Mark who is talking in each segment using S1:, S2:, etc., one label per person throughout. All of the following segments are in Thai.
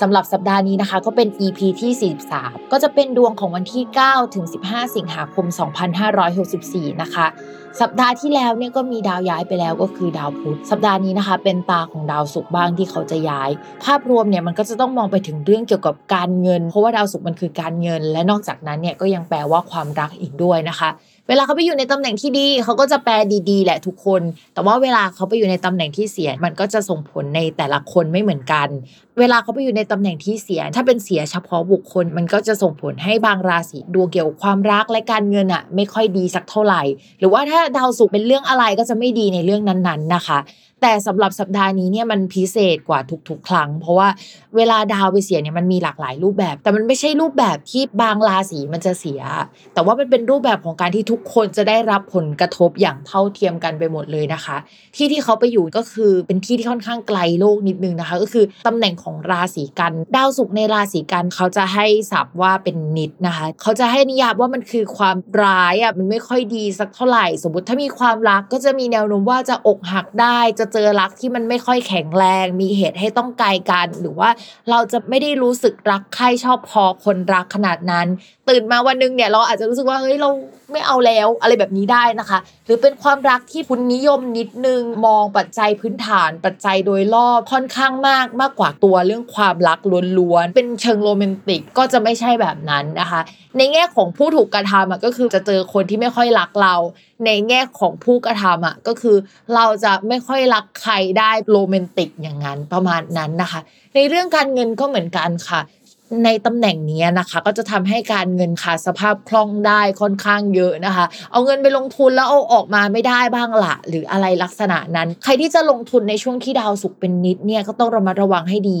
S1: สำหรับสัปดาห์นี้นะคะ ก็เป็น EP ที่ 43 ก็จะเป็นดวงของวันที่ 9 ถึง 15 สิงหาคม 2564 นะคะ สัปดาห์ที่แล้วเนี่ยก็มีดาวย้ายไปแล้วก็คือดาวพุธ สัปดาห์นี้นะคะ เป็นตาของดาวศุกร์บ้างที่เขาจะย้าย ภาพรวมเนี่ยมันก็จะต้องมองไปถึงเรื่องเกี่ยวกับการเงิน เพราะว่าดาวศุกร์มันคือการเงิน และนอกจากนั้นเนี่ยก็ยังแปลว่าความรักอีกด้วยนะคะ เวลาเขาไปอยู่ในตำแหน่งที่ดีเขาก็จะแปลดีๆ แหละทุกคน แต่ว่าเวลาเขาไปอยู่ในตำแหน่งที่เสีย มันก็จะส่งผลในแต่ละคนไม่เหมือนกัน เวลาเขาไปอยู่ในตำแหน่งที่เสีย ถ้าเป็นเสียเฉพาะบุคคล มันก็จะส่งผลให้บางราศีดวงเกี่ยวความรักและการเงินอะไม่ค่อยดีสักเท่าไหร่ หรือว่าถ้าดาวศุกร์เป็นเรื่องอะไรก็จะไม่ดีในเรื่องนั้นๆนะคะ แต่สำหรับสัปดาห์นี้เนี่ยมันพิเศษกว่าทุกๆ ครั้ง เพราะว่าเวลาดาวไปเสียเนี่ยมันมีหลากหลายรูปแบบ แต่มันไม่ใช่รูปแบบที่บางราศีมันจะเสีย แต่ว่ามันเป็นรูปแบบของการที่ทุกคนจะได้รับผลกระทบอย่างเท่าเทียมกันไปหมดเลยนะคะ ที่ที่เขาไปอยู่ก็คือเป็นที่ที่ค่อนข้างไกลโลกนิดนึงนะคะ ก็คือตำแหน่งของราศีกันดาวศุกร์ในราศีกันเขาจะให้ศัพท์ว่าเป็นนิดนะคะ เขาจะให้นิยามว่ามันคือความร้ายอะมันไม่ค่อยดีสักเท่าไหร่ สมมติถ้ามีความรักก็จะมีแนวโน้มว่าจะอกหักได้จะเจอรักที่มันไม่ค่อยแข็งแรง มีเหตุให้ต้องไกลกัน หรือว่าเราจะไม่ได้รู้สึกรักใครชอบพอคนรักขนาดนั้น ตื่นมาวันนึงเนี่ยเราอาจจะรู้สึกว่าเฮ้ยเราไม่เอาแล้วอะไรแบบนี้ได้นะคะ หรือเป็นความรักที่คุณนิยมนิดนึงมองปัจจัยพื้นฐาน ปัจจัยโดยรอบค่อนข้างมากมากกว่าตัวเรื่องความรักล้วนๆเป็นเชิงโรแมนติกก็จะไม่ใช่แบบนั้นนะคะ ในแง่ของผู้ถูกกระทำก็คือจะเจอคนที่ไม่ค่อยรักเรา ในแง่ของผู้กระทำอะก็คือ เราจะไม่ค่อยรักใครได้โรแมนติกอย่างนั้นประมาณนั้นนะคะ ในเรื่องการเงินก็เหมือนกันค่ะ ในตำแหน่งนี้นะคะ ก็จะทำให้การเงินขาดสภาพคล่องได้ค่อนข้างเยอะนะคะ เอาเงินไปลงทุนแล้วเอาออกมาไม่ได้บ้างละหรืออะไรลักษณะนั้น ใครที่จะลงทุนในช่วงที่ดาวศุกร์เป็นนิจเนี่ยก็ต้องระมัดระวังให้ดี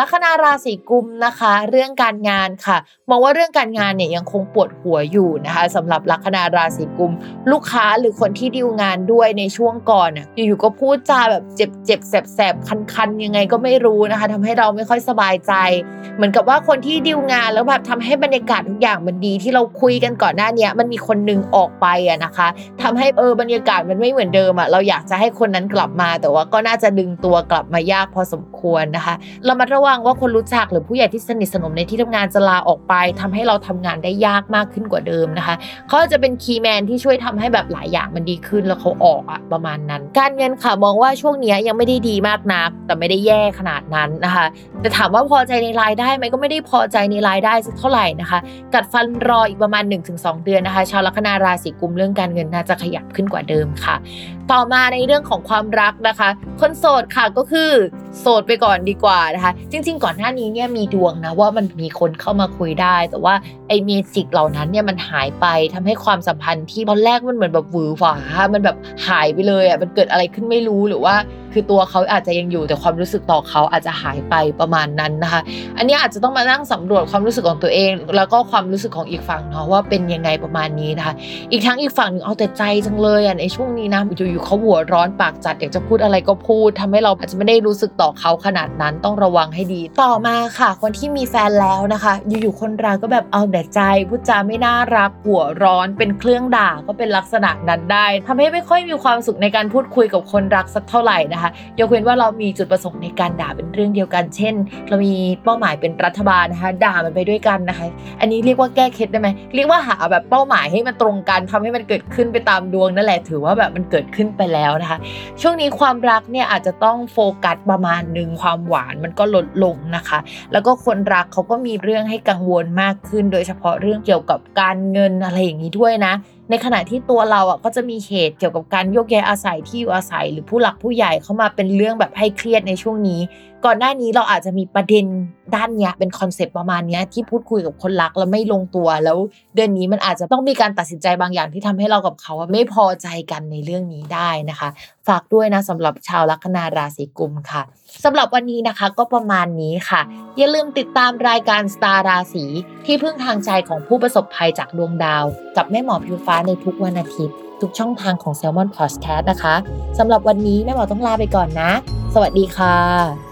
S1: ลัคนาราศีกุมนะคะ เรื่องการงานค่ะ มองว่าเรื่องการงานเนี่ยยังคงปวดหัวอยู่นะคะสำหรับลัคนาราศีกุม ลูกค้าหรือคนที่ดีลงานด้วยในช่วงก่อนอะอยู่ๆก็พูดจาแบบเจ็บเจ็บแสบแสบคันๆ ยังไงก็ไม่รู้นะคะทำให้เราไม่ค่อยสบายใจ เหมือนกับว่าคนที่ดีลงานแล้วแบบทำให้บรรยากาศทุกอย่างมันดีที่เราคุยกันก่อนหน้านี้มันมีคนนึงออกไปอะนะคะทำให้เออบรรยากาศมันไม่เหมือนเดิมอะเราอยากจะให้คนนั้นกลับมา แต่ว่าก็น่าจะดึงตัวกลับมายากพอสมควรนะคะเรามาระระวังว่าคนรู้จักหรือผู้ใหญ่ที่สนิทสนมในที่ทำงานจะลาออกไปทำให้เราทำงานได้ยากมากขึ้นกว่าเดิมนะคะเขาจะเป็นคีย์แมนที่ช่วยทำให้แบบหลายอย่างมันดีขึ้นแล้วเขาออกอะประมาณนั้น การเงินค่ะมองว่าช่วงนี้ยังไม่ได้ดีมากนัก แต่ไม่ได้แย่ขนาดนั้นนะคะ แต่ถามว่าพอใจในรายได้ไหมก็ไม่ได้พอใจในรายได้สักเท่าไหร่นะคะ กัดฟันรออีกประมาณ 1-2 เดือนนะคะ ชาวลัคนาราศีกุมเรื่องการเงินน่าจะขยับขึ้นกว่าเดิมค่ะ ต่อมาในเรื่องของความรักนะคะ คนโสดค่ะก็คือ โสดไปก่อนดีกว่านะคะ จริง ๆ ก่อนหน้านี้เนี่ยมีดวงนะว่ามันมีคนเข้ามาคุยได้ แต่ว่าไอเมจิกเหล่านั้นเนี่ยมันหายไปทำให้ความสัมพันธ์ที่ตอนแรกมันเหมือนแบบหวือหวามันแบบหายไปเลยอะมันเกิดอะไรขึ้นไม่รู้หรือว่า คือตัวเขาอาจจะยังอยู่แต่ความรู้สึกต่อเขาอาจจะหายไปประมาณนั้นนะคะ อันนี้อาจจะต้องมานั่งสำรวจความรู้สึกของตัวเอง แล้วก็ความรู้สึกของอีกฝั่งเนาะว่าเป็นยังไงประมาณนี้นะคะ อีกทั้งอีกฝั่งหนึ่งเอาแต่ใจจังเลยอะในช่วงนี้นะอยู่ๆเขาหัวร้อนปากจัดอยากจะพูดอะไรก็พูดทำให้เราอาจจะไม่ได้รู้สึกต่อเขาขนาดนั้นต้องระวังให้ดี ต่อมาค่ะ คนที่มีแฟนแล้วนะคะ อยู่ๆคนรักก็แบบเอาแต่ใจพูดจาไม่น่ารักหัวร้อนเป็นเครื่องด่าก็เป็นลักษณะนั้นได้ทำให้ไม่ค่อยมีความสุขในการพูดคุยกับคนรักสักเท่าไหร่นะคะยกเว้นว่าเรามีจุดประสงค์ในการด่าเป็นเรื่องเดียวกัน เช่น เรามีเป้าหมายเป็นรัฐบาลนะคะ ด่ามันไปด้วยกันนะคะ อันนี้เรียกว่าแก้เคล็ดได้ไหมเรียกว่าหาแบบเป้าหมายให้มันตรงกันทำให้มันเกิดขึ้นไปตามดวงนั่นแหละถือว่าแบบมันเกิดขึ้นไปแล้วนะคะ ช่วงนี้ความรักเนี่ยอาจจะต้องโฟกัสประมาณหนึ่งความหวานมันก็ลดลงนะคะ แล้วก็คนรักเขาก็มีเรื่องให้กังวลมากขึ้น โดยเฉพาะเรื่องเกี่ยวกับการเงินอะไรอย่างนี้ด้วยนะ ในขณะที่ตัวเราอะก็จะมีเหตุเกี่ยวกับการโยกย้ายอาศัยที่อยู่อาศัย หรือผู้หลักผู้ใหญ่เข้ามาเป็นเรื่องแบบให้เครียดในช่วงนี้ ก่อนหน้านี้เราอาจจะมีประเด็นด้านเนี้ยเป็นคอนเซปต์ประมาณเนี้ยที่พูดคุยกับคนรักแล้วไม่ลงตัวแล้ว เดือนนี้มันอาจจะต้องมีการตัดสินใจบางอย่างที่ทำให้เรากับเขาไม่พอใจกันในเรื่องนี้ได้นะคะ ฝากด้วยนะสำหรับชาวลัคนาราศีกุมค่ะสำหรับวันนี้นะคะก็ประมาณนี้ค่ะ อย่าลืมติดตามรายการสตาร์ราศีที่พึ่งทางใจของผู้ประสบภัยจากดวงดาว กับแม่หมอพิวฟ้าในทุกวันอาทิตย์ ทุกช่องทางของ Salmon Podcast นะคะสำหรับวันนี้แม่หมอต้องลาไปก่อนนะ สวัสดีค่ะ